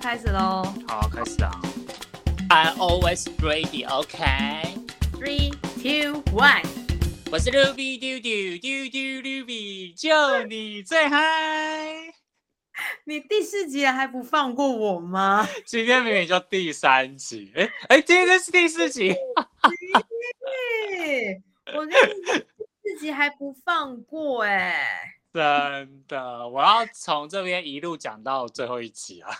开始喽。好，开始啊。I'm always ready, OK。Three, two, one。我是 Ruby 丢丢丢丢 Ruby，就你最嗨。你第四集了还不放过我吗？今天明明就第三集，哎哎，今天是第四集。对，我跟你讲，第四集还不放过哎、真的，我要从这边一路讲到最后一集啊。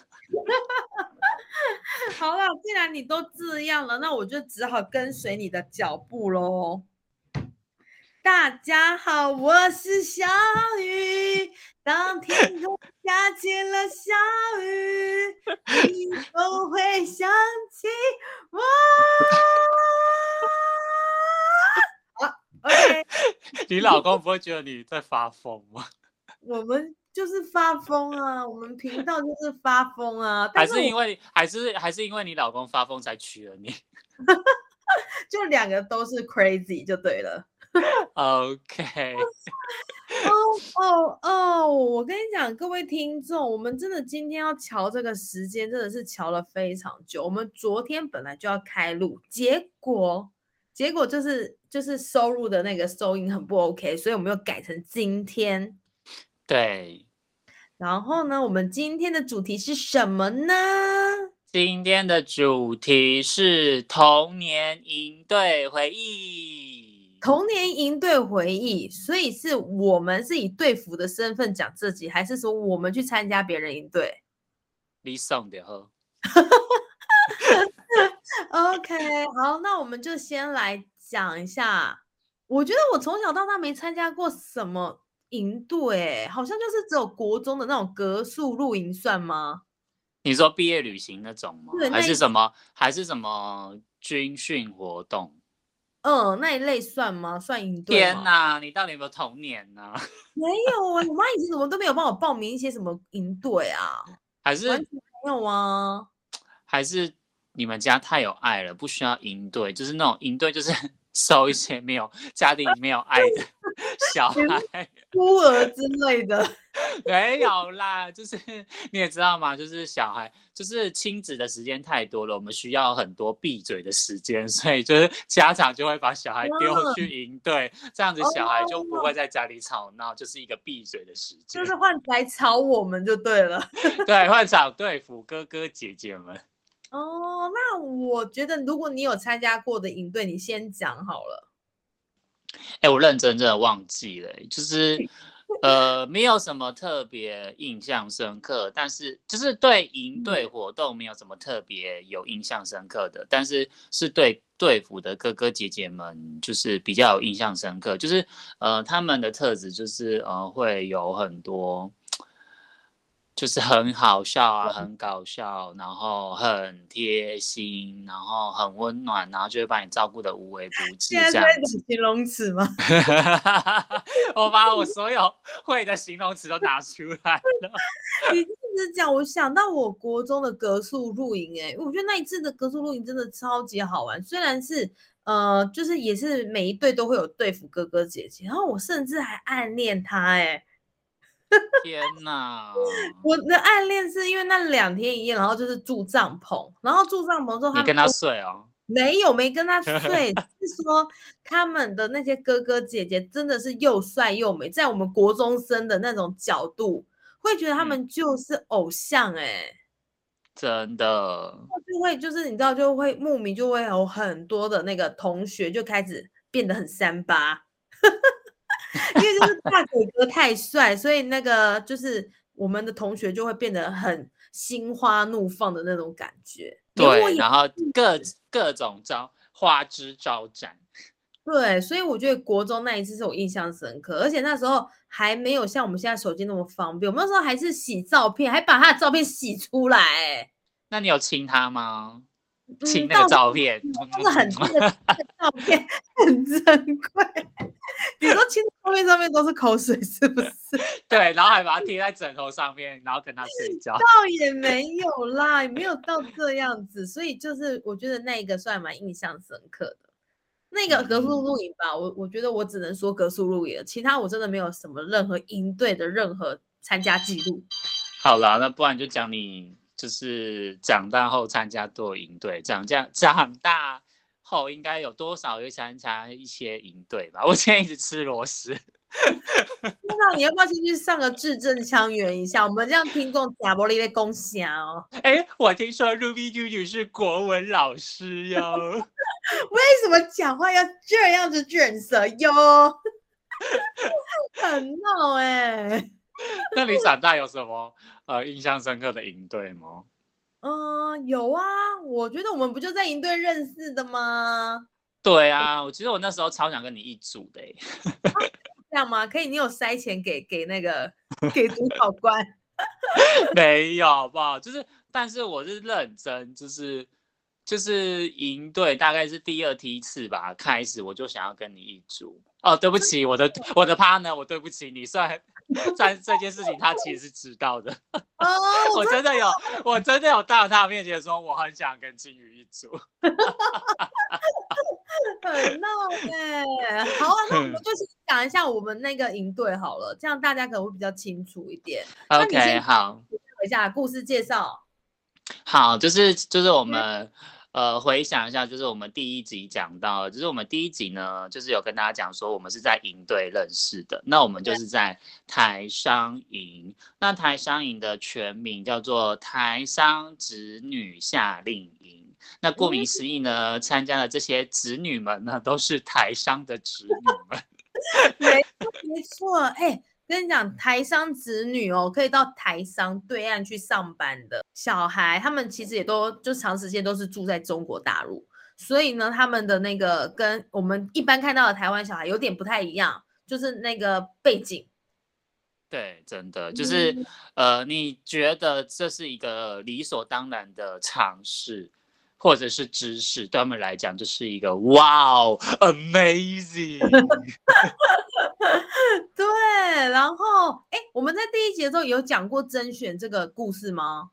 好了，既然你都这样了，那我就只好跟随你的脚步喽。大家好，我是小雨。当天空下起了小雨，你都会想起我。好，OK，你老公不会觉得你在发疯吗？我们就是发疯啊，我们频道就是发疯啊。还但是我是因为还是还是因为你老公发疯才娶了你 就两个都是 crazy 就对了。？OK，哦哦哦！我跟你讲，各位听众，我们真的今天要瞧这个时间，真的是瞧了非常久。我们昨天本来就要开录，结果结果就是就是收入的那个收音很不 OK，所以我们又改成今天。对，然后呢，我们今天的主题是什么呢？今天的主题是童年营队回忆。童年营队回忆，所以是我们是以队服的身份讲自己，还是说我们去参加别人营队？你送的呵，OK，好，那我们就先来讲一下。我觉得我从小到大没参加过什么营队，好像就是只有国中的那种格数露营，算吗？你说毕业旅行那种吗对？还是什么？还是什么军训活动？嗯，那一类算吗？算营队吗？天哪，你到底有没有童年呢、没有啊，我妈以前怎么都没有帮我报名一些什么营队啊，还是没有啊。还是你们家太有爱了，不需要营队，就是那种营队就是收一些没有家庭里没有爱的 小孩。孤儿之类的，没有啦，就是你也知道嘛，就是小孩，就是亲子的时间太多了，我们需要很多闭嘴的时间，所以就是家长就会把小孩丢嗯去营队，这样子小孩就不会在家里吵闹，就是一个闭嘴的时间。就是换来吵我们就对了。对，换场对付哥哥姐姐们。哦，那我觉得如果你有参加过的营队，你先讲好了。哎、我认真真的忘记了欸、就是 呃，没有什么特别印象深刻，但是就是对营队活动没有什么特别有印象深刻的，但是是对队服的哥哥姐姐们就是比较有印象深刻，就是呃他们的特质就是呃会有很多。就是很好笑啊，很搞笑，然后很贴心，然后很温暖，然后就会把你照顾的无微不 至现在是这样子。在讲形容词吗？我把我所有会的形容词都拿出来了。你这样子讲，我想到我国中的格数露营，哎，我觉得那一次的格数露营真的超级好玩。虽然是呃，就是也是每一队都会有对付哥哥姐姐，然后我甚至还暗恋他，哎，天哪！我的暗恋是因为那两天一夜，然后就是住帐篷，然后住帐篷之后，你跟他睡哦？没有没跟他睡，是说他们的那些哥哥姐姐真的是又帅又美，在我们国中生的那种角度，会觉得他嗯们就是偶像哎、真的，就会就是你知道就会慕名就会有很多的那个同学就开始变得很三八，因为就是大哥哥太帅，所以那个就是我们的同学就会变得很心花怒放的那种感觉。对，然后各各种招花枝招展，对，所以我觉得国中那一次是我印象深刻，而且那时候还没有像我们现在手机那么方便，我们那时候还是洗照片，还把他的照片洗出来、欸，那你有亲他吗？嗯亲那个照片，真的很那个照片 很珍贵。你说亲的照片上面都是口水，是不是？对，然后还把它贴在枕头上面，然后跟他睡觉。倒也没有啦，也没有到这样子，所以就是我觉得那个算蛮印象深刻的。那个格数露营吧，我我觉得我只能说格数露营，其他我真的没有什么任何应对的任何参加记录。好啦，那不然就讲你就是长大后参加多营队，长这样长大后应该有多少会参加一些营队吧？我现在一直吃螺丝。那你要不要先去上个字正腔圆一下？我们这样听众假玻璃的恭喜啊！哦，哎，我听说 Ruby 舅舅是国文老师哟。为什么讲话要这样子卷舌哟？很闹哎。那你长大有什么呃印象深刻的营队吗？嗯，有啊。我觉得我们不就在营队认识的吗？对啊，我其实我那时候超想跟你一组的。这样吗？可以，你有塞钱给给那个 给主考官？没有，好不好？就是，但是我是认真，就是就是赢队，大概是第二梯次吧，开始我就想要跟你一组。哦，对不起，我的我的 partner，我对不起你。虽然但这件事情他其实是知道的。哦，我真的有，我真的有到他面前说我很想跟金鱼一组。很闹哎，好啊，那我们 就是讲一下我们那个营队好了，这样大家可能会比较清楚一点。OK，好，一下故事介绍。好，就是就是我们呃回想一下，就是我们第一集讲到，就是我们第一集呢，就是有跟大家讲说我们是在营队认识的，那我们就是在台商营，那台商营的全名叫做台商子女夏令营。那顾名思义呢，参加的这些子女们呢，都是台商的子女们。没错，没错。哎，跟你讲，台商子女哦，可以到台商对岸去上班的小孩，他们其实也都就长时间都是住在中国大陆，所以呢，他们的那个跟我们一般看到的台湾小孩有点不太一样，就是那个背景。对，真的就是，呃，你觉得这是一个理所当然的尝试？或者是知识，对他们来讲就是一个哇哦，amazing。对，然后哎，我们在第一节的时候有讲过甄选这个故事吗？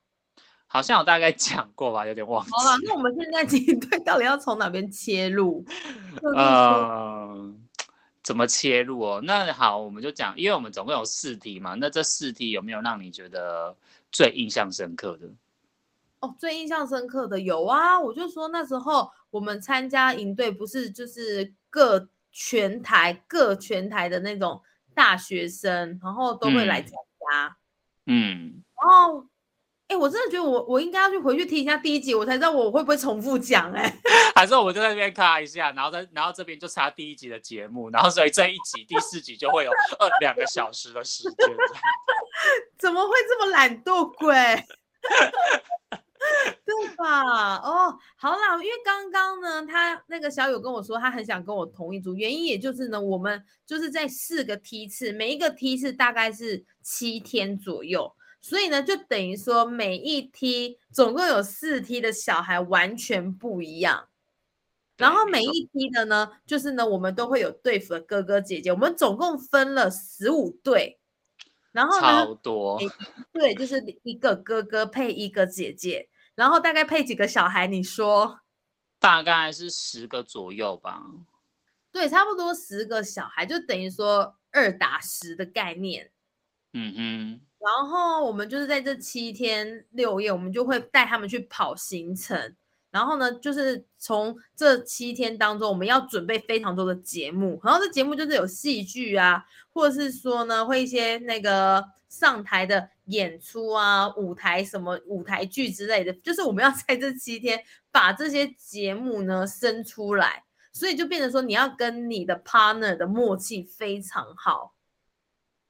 好像有大概讲过吧，有点忘记。好了，那我们现在这对到底要从哪边切入？嗯，怎么切入哦？那好，我们就讲，因为我们总共有四题嘛，那这四题有没有让你觉得最印象深刻的？哦，最印象深刻的有啊，我就说那时候我们参加营队，不是就是各全台各全台的那种大学生，然后都会来参加。嗯，然后，哎，我真的觉得我我应该要去回去听一下第一集，我才知道我会不会重复讲。哎，还是我们就在那边卡一下，然后在然后这边就插第一集的节目，然后所以这一集第四集就会有二两个小时的时间。怎么会这么懒惰鬼？对吧？哦，好啦，因为刚刚呢，他那个小友跟我说，他很想跟我同一组，原因也就是呢，我们就是在四个梯次，每一个梯次大概是七天左右，所以呢，就等于说每一梯总共有四梯的小孩完全不一样，然后每一梯的呢，就是呢，我们都会有对付的哥哥姐姐，我们总共分了十五对。然后呢？超多，对，就是一个哥哥配一个姐姐，然后大概配几个小孩？你说？大概是十个左右吧。对，差不多十个小孩，就等于说二打十的概念。嗯哼。然后我们就是在这七天六夜，我们就会带他们去跑行程。然后呢，就是从这七天当中，我们要准备非常多的节目。然后这节目就是有戏剧啊，或者是说呢，会一些那个上台的演出啊，舞台什么舞台剧之类的。就是我们要在这七天把这些节目呢生出来，所以就变成说，你要跟你的 partner 的默契非常好。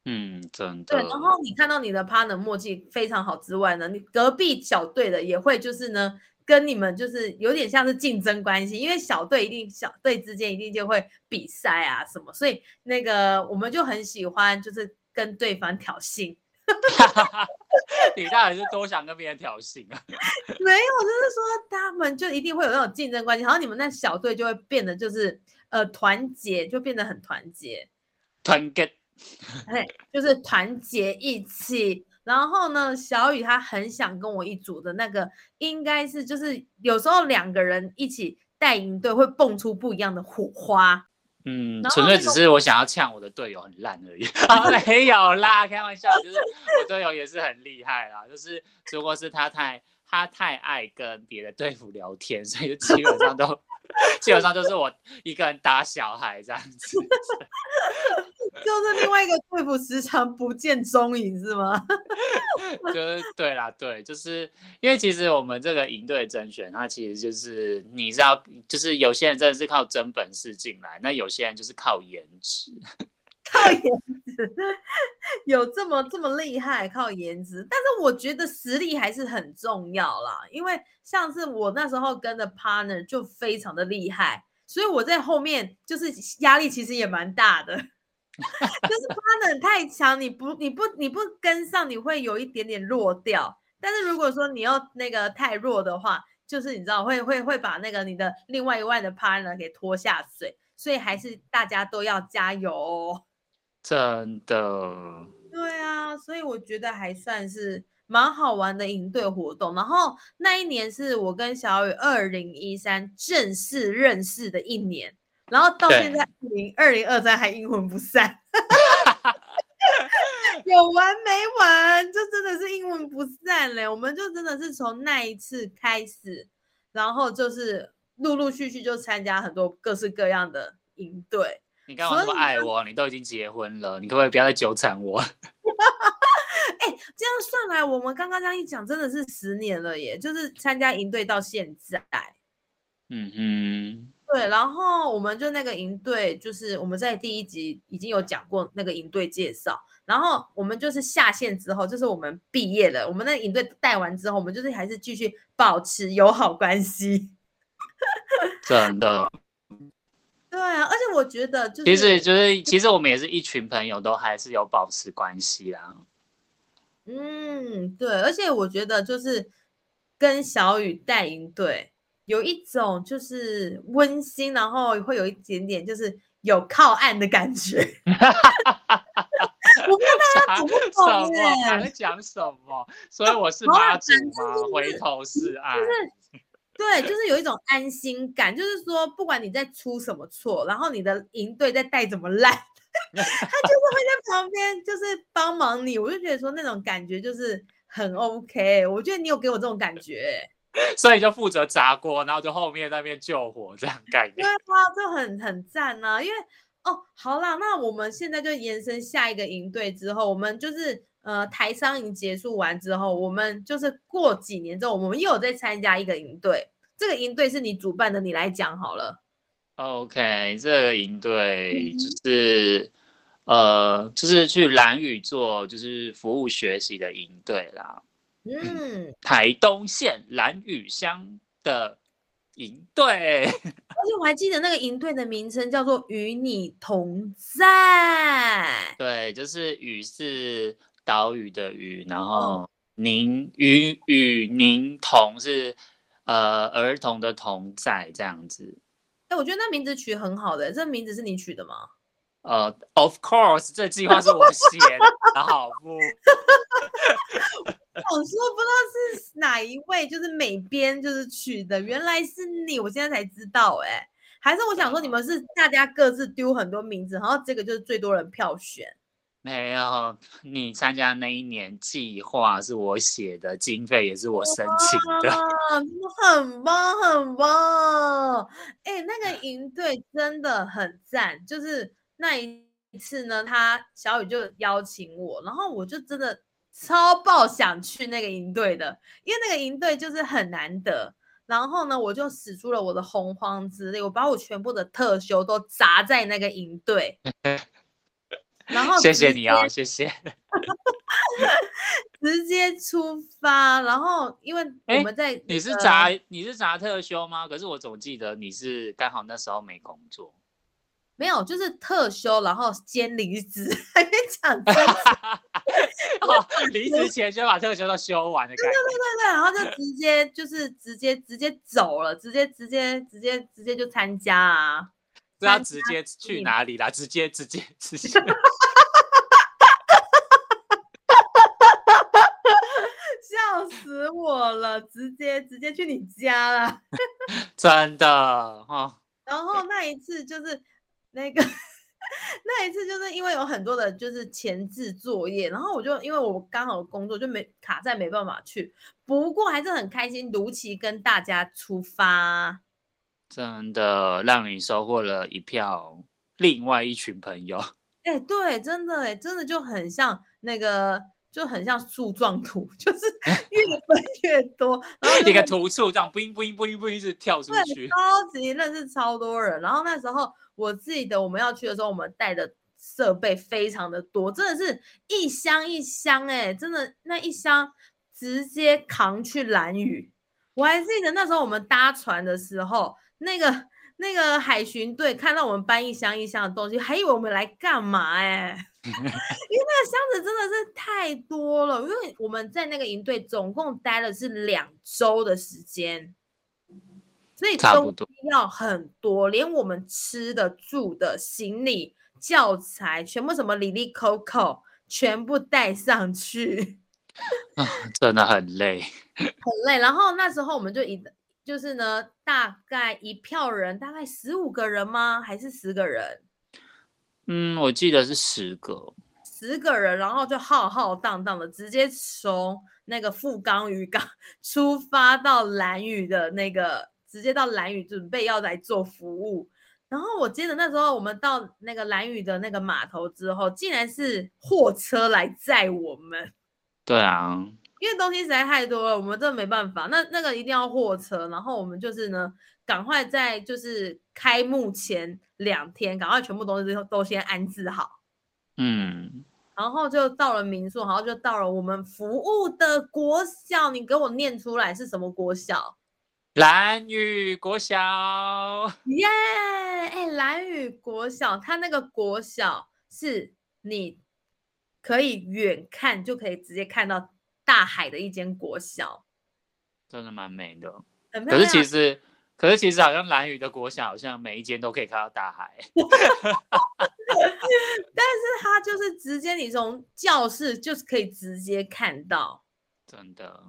嗯，真的。对，然后你看到你的 partner 默契非常好之外呢，你隔壁小队的也会就是呢。跟你们就是有点像是竞争关系，因为小队一定小队之间一定就会比赛啊什么，所以那个我们就很喜欢就是跟对方挑衅。你到底是多想跟别人挑衅啊？没有，就是说他们就一定会有那种竞争关系，然后你们那小队就会变得就是呃团结，就变得很团结。团结，对，就是团结一起。然后呢，小雨他很想跟我一组的那个，应该是就是有时候两个人一起带营队会蹦出不一样的火花。嗯，纯粹只是我想要呛我的队友很烂而已。啊，没有啦，开玩笑，就是我队友也是很厉害啦，就是只不过是他太他太爱跟别的队伍聊天，所以就基本上都 基本上就是我一个人打小孩这样子。就是另外一个队服时常不见踪影是吗？就是对啦，对，就是因为其实我们这个营队甄选，它其实就是你知道，就是有些人真的是靠真本事进来，那有些人就是靠颜值。靠颜值有这么这么厉害？靠颜值，但是我觉得实力还是很重要啦。因为像是我那时候跟的 partner 就非常的厉害，所以我在后面就是压力其实也蛮大的。就是 partner 太强，你不你不你不跟上，你会有一点点弱掉。但是如果说你要那个太弱的话，就是你知道会会会把那个你的另外一半的 partner 给拖下水，所以还是大家都要加油哦。真的，对啊，所以我觉得还算是蛮好玩的营队活动。然后那一年是我跟小雨二零一三正式认识的一年，然后到现对在零二零二三还阴魂不散，有完没完？就真的是阴魂不散嘞。我们就真的是从那一次开始，然后就是陆陆续续就参加很多各式各样的营队。你干嘛那么爱我？你都已经结婚了，你可不可以不要再纠缠我？哎、这样算来，我们刚刚这样一讲，真的是十年了耶！就是参加营队到现在，嗯嗯，对，然后我们就那个营队，就是我们在第一集已经有讲过那个营队介绍，然后我们就是下线之后，就是我们毕业了，我们那个营队带完之后，我们就是还是继续保持友好关系。真的，对啊，而且我觉得就是，其实就是其实我们也是一群朋友，都还是有保持关系啦。嗯，对，而且我觉得就是跟小雨带营队有一种就是温馨，然后会有一点点就是有靠岸的感觉。我不知道大家懂不懂么？耶还在讲什么？所以我是妈祖吗？回头是爱。对，就是有一种安心感，就是说不管你在出什么错，然后你的营队在带怎么烂，他就是会在旁边就是帮忙你，我就觉得说那种感觉就是很 OK。我觉得你有给我这种感觉。所以就负责砸锅，然后就后面那边救火这样概念。对啊，这很很赞呐、因为哦，好啦，那我们现在就延伸下一个营队之后，我们就是呃台商营结束完之后，我们就是过几年之后，我们又有在参加一个营队。这个营队是你主办的，你来讲好了。OK，这个营队嗯就是、呃，就是去蓝屿做就是服务学习的营队啦。嗯，台东县蓝屿乡的营队，而且我还记得那个营队的名称叫做“与你同在对，就是与是岛屿的屿，然后哦宁与与宁同是呃儿童的同在这样子。”。哎，我觉得那名字取很好的，这名字是你取的吗？呃，Of course，这计划是我写的，好不？我说不知道是哪一位，就是美编就是取的，原来是你，我现在才知道哎、还是我想说你们是大家各自丢很多名字，然后这个就是最多人票选。没有，你参加那一年计划是我写的，经费也是我申请的。啊，真的很棒，很棒！哎、那个营队真的很赞，就是那一次呢，他小雨就邀请我，然后我就真的超爆想去那个营队的，因为那个营队就是很难得。然后呢，我就使出了我的洪荒之力，我把我全部的特修都砸在那个营队，然后谢谢你啊，接谢谢。直接出发。然后因为我哎们在、你是砸你是砸特休吗？可是我总记得你是刚好那时候没工作。没有，就是特休，然后兼离职，还没讲哦，离职前先把特休都休完的感觉。对对，然后就直接就是直接直接走了，直接直接直接直接就参加啊！这要参直接去哪里啦？直接直接直接。笑死我了，直接直接去你家了。真的哦，然后那一次就是那个那一次就是因为有很多的就是前置作业，然后我就因为我刚好工作就没卡在没办法去，不过还是很开心，如期跟大家出发。真的让你收获了一票另外一群朋友。哎，对，真的哎，真的就很像那个，就很像树状图，就是 越分越多，然后一个图数这样，不应不应不应不一直跳出去，超级认识超多人。然后那时候我自己的我们要去的时候，我们带的设备非常的多，真的是一箱一箱哎，真的那一箱直接扛去蓝屿。我还记得那时候我们搭船的时候。那个那个海巡队看到我们搬一箱一箱的东西，还以为我们来干嘛哎？因为那个箱子真的是太多了，因为我们在那个营队总共待了是两周的时间，所以东西要很多，连我们吃的、住的、行李、教材，全部什么里里扣扣，全部带上去，啊，真的很累，很累。然后那时候我们就一。就是呢，大概一票人，大概十五个人吗？还是十个人？嗯，我记得是十个，十个人，然后就浩浩荡荡的直接从那个富冈渔港 出发到蓝屿的那个，直接到蓝屿准备要来做服务。然后我记得那时候我们到那个蓝屿的那个码头之后，竟然是货车来载我们。对啊。因为东西实在太多了，我们真的没办法。那那个一定要货车，然后我们就是呢，赶快在就是开幕前两天，赶快全部东西都都先安置好。嗯，然后就到了民宿，然后就到了我们服务的国小。你给我念出来是什么国小？蓝屿国小。耶！哎，蓝屿国小，它那个国小是你可以远看就可以直接看到。大海的一间国小，真的蛮美的。可是其实，可是其实好像蓝屿的国小，好像每一间都可以看到大海。但是它就是直接，你从教室就是可以直接看到，真的。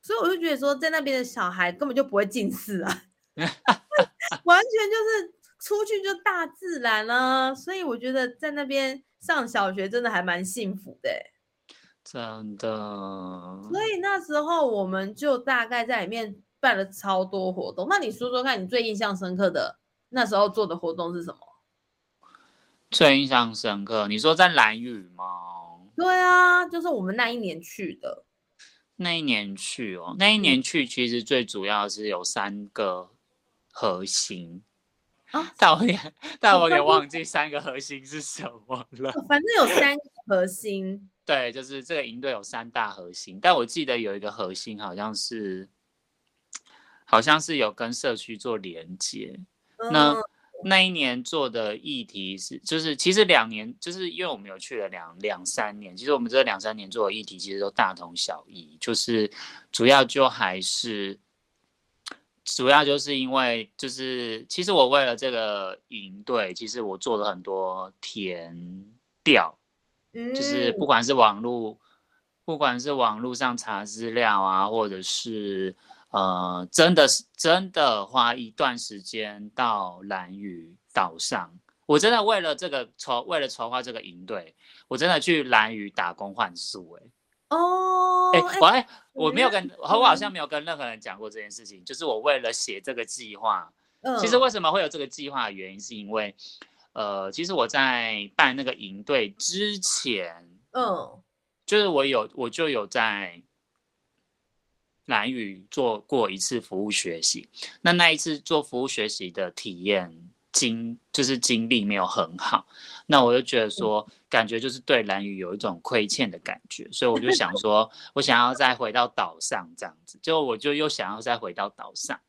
所以我就觉得说，在那边的小孩根本就不会近视啊，完全就是出去就大自然啊。所以我觉得在那边上小学真的还蛮幸福的。真的，所以那时候我们就大概在里面办了超多活动。那你说说看，你最印象深刻的那时候做的活动是什么？最印象深刻，你说在蓝屿吗？对啊，就是我们那一年去的。那一年去哦，那一年去其实最主要是有三个核心啊，但我也但我也忘 记三个核心是什么了。反正有三个核心。对，就是这个营队有三大核心，但我记得有一个核心好像是，好像是有跟社区做连接。那那一年做的议题是，就是其实两年，就是因为我们有去了两两三年，其实我们这两三年做的议题其实都大同小异，就是主要就还是，主要就是因为就是其实我为了这个营队，其实我做了很多填调。就是不管是网络，不管是网络上查资料啊，或者是呃，真的是真的花一段时间到蓝屿岛上，我真的为了这个筹，为了筹划这个营队，我真的去蓝屿打工换宿，哎，哦，哎，我还我没有跟，我好像没有跟任何人讲过这件事情，就是我为了写这个计划，其实为什么会有这个计划的原因，是因为。呃，其实我在办那个营队之前，嗯，就是我有我就有在蓝宇做过一次服务学习。那那一次做服务学习的体验经，就是经历没有很好。那我就觉得说，感觉就是对蓝宇有一种亏欠的感觉，所以我就想说，我想要再回到岛上这样子。就我就又想要再回到岛上，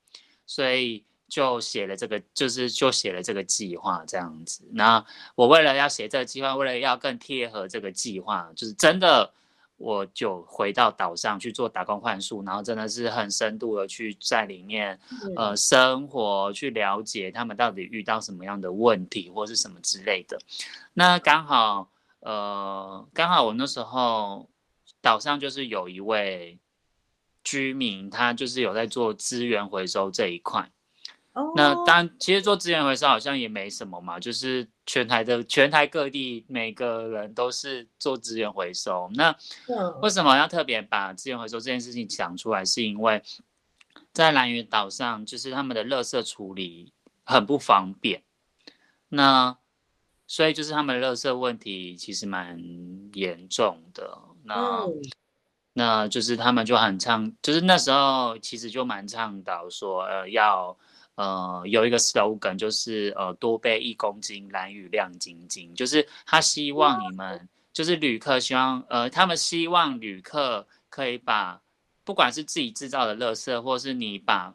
所以。就写了这个，就是就写了这个计划这样子。那我为了要写这个计划，为了要更贴合这个计划，就是真的，我就回到岛上去做打工换宿，然后真的是很深度的去在里面呃生活，去了解他们到底遇到什么样的问题或是什么之类的。那刚好呃刚好我那时候岛上就是有一位居民，他就是有在做资源回收这一块。那当然，其实做资源回收好像也没什么嘛，就是全台的全台各地每个人都是做资源回收。那为什么要特别把资源回收这件事情讲出来？是因为在蓝屿岛上，就是他们的垃圾处理很不方便。那所以就是他们的垃圾问题其实蛮严重的。那那就是他们就很倡，就是那时候其实就蛮倡导说，呃，要。呃，有一个 slogan 就是呃多背一公斤蓝雨亮晶晶，就是他希望你们就是旅客希望呃他们希望旅客可以把不管是自己制造的垃圾，或是你把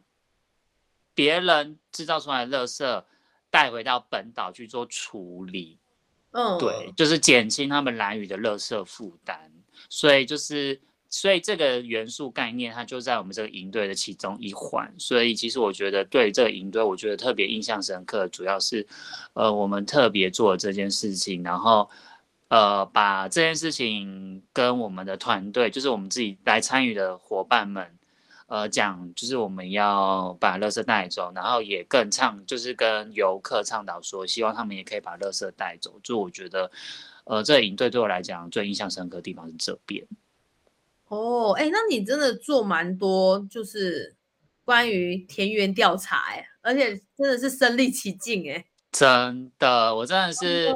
别人制造出来的垃圾带回到本岛去做处理，嗯，对，就是减轻他们蓝雨的垃圾负担，所以就是。所以这个元素概念，它就在我们这个营队的其中一环。所以其实我觉得对这个营队，我觉得特别印象深刻，主要是，呃，我们特别做这件事情，然后，呃，把这件事情跟我们的团队，就是我们自己来参与的伙伴们，呃，讲，就是我们要把乐色带走，然后也更倡，就是跟游客倡导说，希望他们也可以把乐色带走。就我觉得，呃，这营队对我来讲最印象深刻的地方是这边。哦，哎，那你真的做蛮多，就是关于田园调查，哎，而且真的是身临其境，哎，真的，我真的是，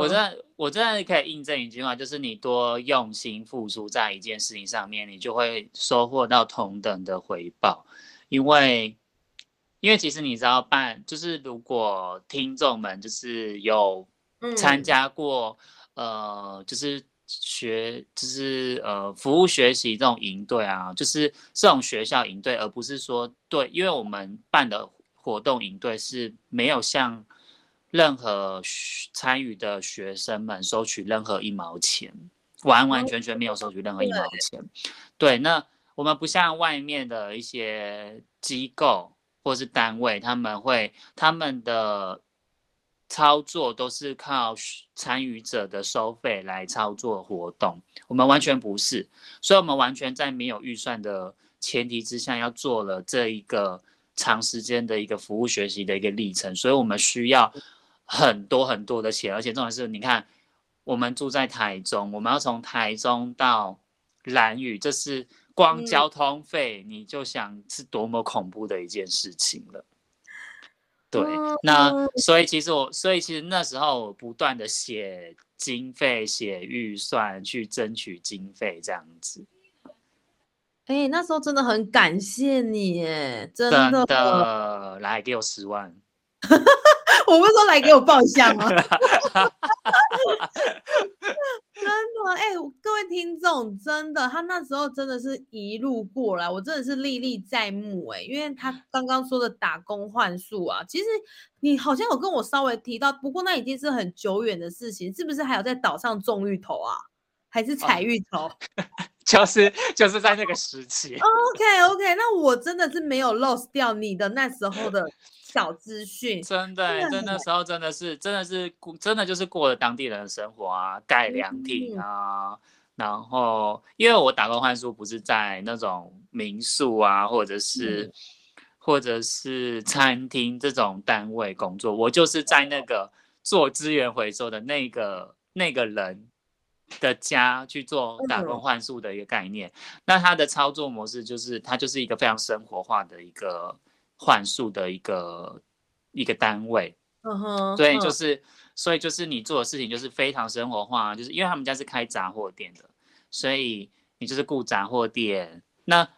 我真的，我真的可以印证一句话，就是你多用心付出在一件事情上面，你就会收获到同等的回报，因为，因为其实你知道办，就是如果听众们就是有参加过，呃，就是。学就是呃服务学习这种营队啊，就是这种学校营队，而不是说对，因为我们办的活动营队是没有向任何参与的学生们收取任何一毛钱，完完全全没有收取任何一毛钱。对，那我们不像外面的一些机构或是单位，他们会他们的。操作都是靠参与者的收费来操作活动，我们完全不是，所以我们完全在没有预算的前提之下，要做了这一个长时间的一个服务学习的一个历程，所以我们需要很多很多的钱，而且重点是，你看我们住在台中，我们要从台中到蓝屿，这是光交通费，你就想是多么恐怖的一件事情了。对，那所以其实我，所以其实那时候我不断的写经费、写预算，去争取经费这样子。哎，那时候真的很感谢你，哎，真的，来给我十万。我不是说来给我报一下吗？真的哎，各位听众，真的，他那时候真的是一路过来，我真的是历历在目哎，因为他刚刚说的打工换数啊，其实你好像有跟我稍微提到，不过那已经是很久远的事情，是不是还有在岛上种芋头啊，还是采芋头？就是就是在那个时期。OK OK，那我真的是没有 lost 掉你的那时候的。小资讯，真的，真的时候真的是，真的是过，真的就是过了当地人的生活啊，盖凉亭啊，然后因为我打工换宿不是在那种民宿啊，或者是或者是餐厅这种单位工作，我就是在那个做资源回收的那个那个人的家去做打工换宿的一个概念。那它的操作模式就是，它就是一个非常生活化的一个。换数的一个一个单位，嗯哼，所以就是，所以就是你做的事情就是非常生活化，就是因为他们家是开杂货店的，所以你就是雇杂货店。那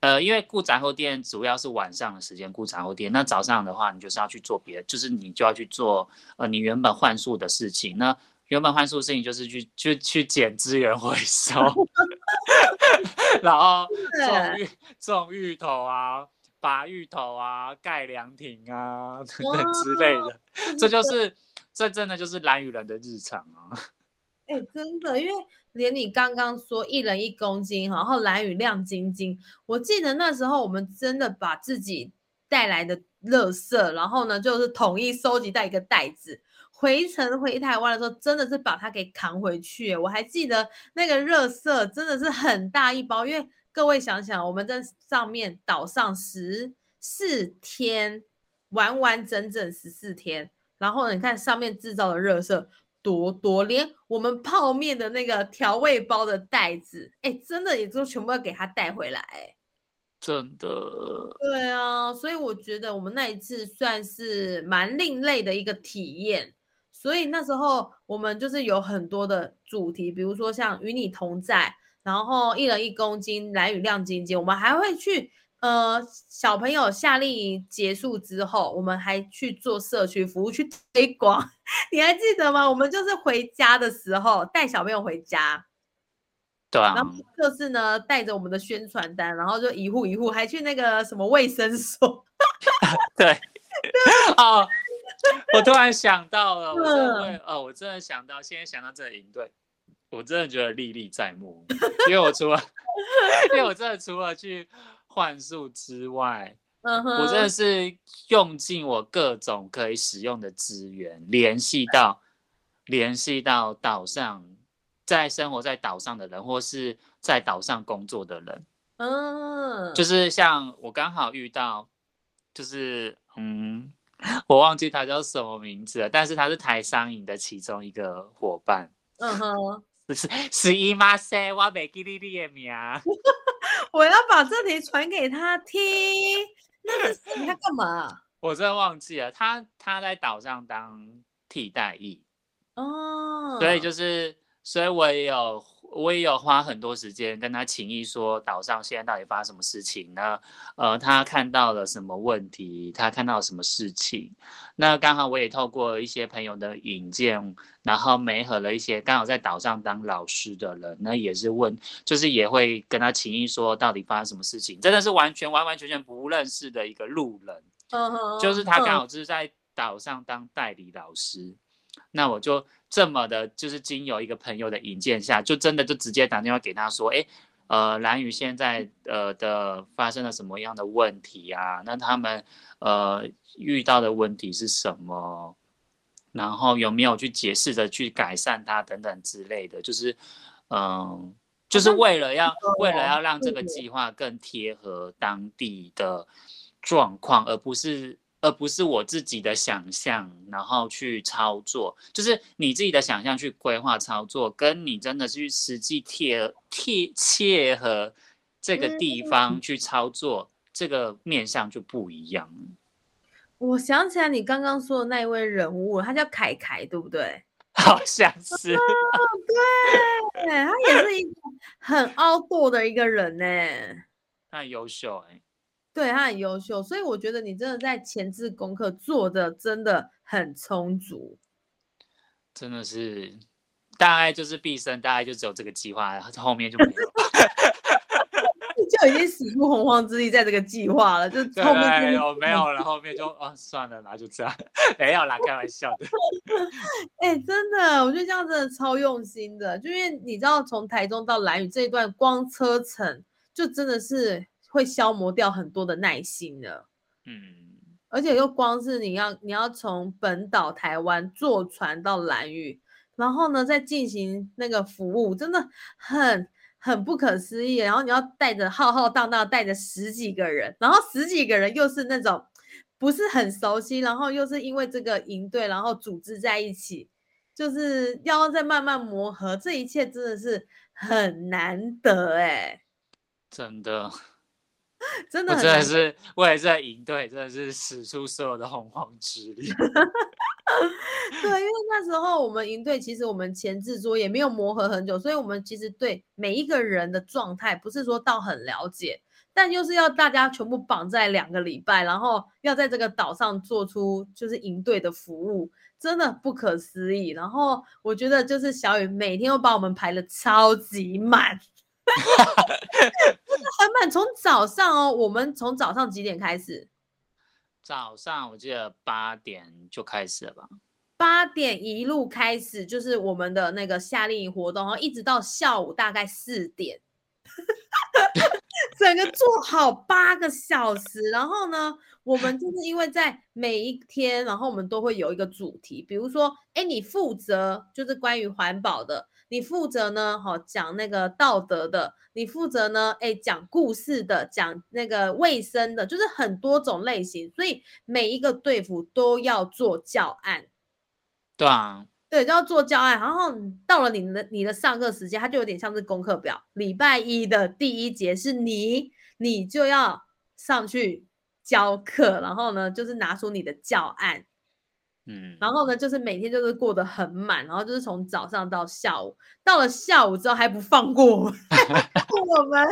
呃，因为雇杂货店主要是晚上的时间雇杂货店，那早上的话你就是要去做别的，就是你就要去做呃你原本换数的事情。那原本换数的事情就是去去去捡资源回收，然后种芋种芋头啊。拔芋头啊，盖凉亭啊，等等之类的，这就是这真的就是蓝雨人的日常啊！哎，真的，因为连你刚刚说一人一公斤，然后蓝雨亮晶晶，我记得那时候我们真的把自己带来的垃圾，然后呢就是统一收集在一个袋子，回程回台湾的时候，真的是把它给扛回去。我还记得那个热色真的是很大一包，因为。各位想想，我们在上面岛上十四天，完完整整十四天。然后你看上面制造的热色多多，连我们泡面的那个调味包的袋子，哎，真的也都全部要给它带回来。真的。对啊，所以我觉得我们那一次算是蛮另类的一个体验。所以那时候我们就是有很多的主题，比如说像与你同在，然后一人一公斤蓝雨亮晶晶，我们还会去呃小朋友夏令营结束之后，我们还去做社区服务去推广，你还记得吗？我们就是回家的时候带小朋友回家，对啊，然后就是呢带着我们的宣传单，然后就一户一户还去那个什么卫生所，对，哦。我突然想到了，我真的哦，我真的想到，现在想到这个营队，我真的觉得历历在目。因为我除了，因为我真的除了去幻术之外，我真的是用尽我各种可以使用的资源，联系到联系到岛上，在生活在岛上的人，或是在岛上工作的人，嗯，就是像我刚好遇到，就是嗯。我忘记他叫什么名字了，但是他是台商营的其中一个伙伴。嗯哼，是是伊妈塞，我没记你的名。我要把这题传给他听。那是他干嘛？我真的忘记了。他他在岛上当替代役。哦。所以就是，所以我也有。我也有花很多时间跟他情谊说岛上现在到底发生什么事情呢？呃，他看到了什么问题？他看到了什么事情？那刚好我也透过一些朋友的引荐，然后媒合了一些刚好在岛上当老师的人，那也是问，就是也会跟他情谊说到底发生什么事情？真的是完全完完全全不认识的一个路人，嗯就是他刚好就是在岛上当代理老师。那我就这么的，就是经由一个朋友的引荐下，就真的就直接打电话给他说，哎，呃，蓝宇现在呃的发生了什么样的问题啊？那他们呃遇到的问题是什么？然后有没有去解释着去改善它等等之类的？就是嗯，就是为了要为了要让这个计划更贴合当地的状况，而不是。而不是我自己的想象，然后去操作，就是你自己的想象去规划操作，跟你真的去实际贴贴切合这个地方去操作，这个面向就不一样。我想起来你刚刚说的那一位人物，他叫凯凯，对不对？好像是。对，他也是一个很凹 过的一个人呢。他很优秀哎。对他很优秀，所以我觉得你真的在前置功课做的真的很充足，真的是大概就是毕生大概就只有这个计划，后面就没有，就已经死不洪荒之力在这个计划了，就后面没有没有了，后面就啊算了啦，就这样，没有啦，开玩笑的。哎，真的，我觉得这样真的超用心的，就因为你知道从台中到兰屿这一段光车程就真的是。会消磨掉很多的耐心的，嗯，而且又光是你要你要从本岛台湾坐船到兰屿，然后呢再进行那个服务，真的很很不可思议。然后你要带着浩浩荡荡带着十几个人，然后十几个人又是那种不是很熟悉，然后又是因为这个营队，然后组织在一起，就是要再慢慢磨合，这一切真的是很难得哎，真的。真的，真的是为了这营队，真的是使出所有的洪荒之力。对，因为那时候我们营队，其实我们前置作也没有磨合很久，所以我们其实对每一个人的状态不是说到很了解，但就是要大家全部绑在两个礼拜，然后要在这个岛上做出就是营队的服务，真的不可思议。然后我觉得就是小雨每天都把我们排的超级满。很满，从早上哦，我们从早上几点开始？早上我记得八点就开始了吧？八点一路开始，就是我们的那个夏令营活动，然后一直到下午大概四点，整个做好八个小时。然后呢，我们就是因为在每一天，然后我们都会有一个主题，比如说，哎，你负责就是关于环保的。你负责呢，好讲那个道德的，你负责呢，哎，讲故事的，讲那个卫生的，就是很多种类型，所以每一个队服都要做教案。对啊，对，都要做教案，然后到了你的你的上课时间，它就有点像是功课表。礼拜一的第一节是你，你就要上去教课，然后呢，就是拿出你的教案。嗯，然后呢，就是每天就是过得很满，然后就是从早上到下午，到了下午之后还不放过我们，我们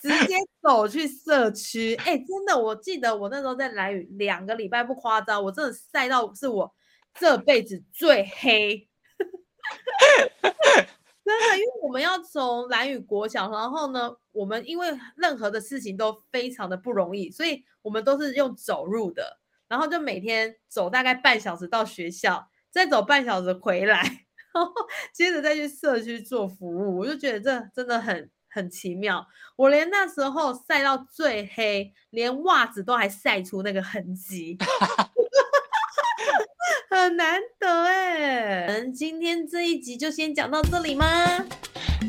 直接走去社区。哎，真的，我记得我那时候在蓝屿两个礼拜不夸张，我真的晒到是我这辈子最黑，真的，因为我们要从蓝屿国小，然后呢，我们因为任何的事情都非常的不容易，所以我们都是用走路的。然后就每天走大概半小时到学校，再走半小时回来，然后接着再去社区做服务。我就觉得这真的很很奇妙。我连那时候晒到最黑，连袜子都还晒出那个痕迹，很难得哎。嗯，今天这一集就先讲到这里吗？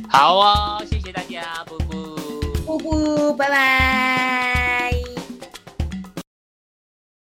好啊，谢谢大家，布布，布布，拜拜。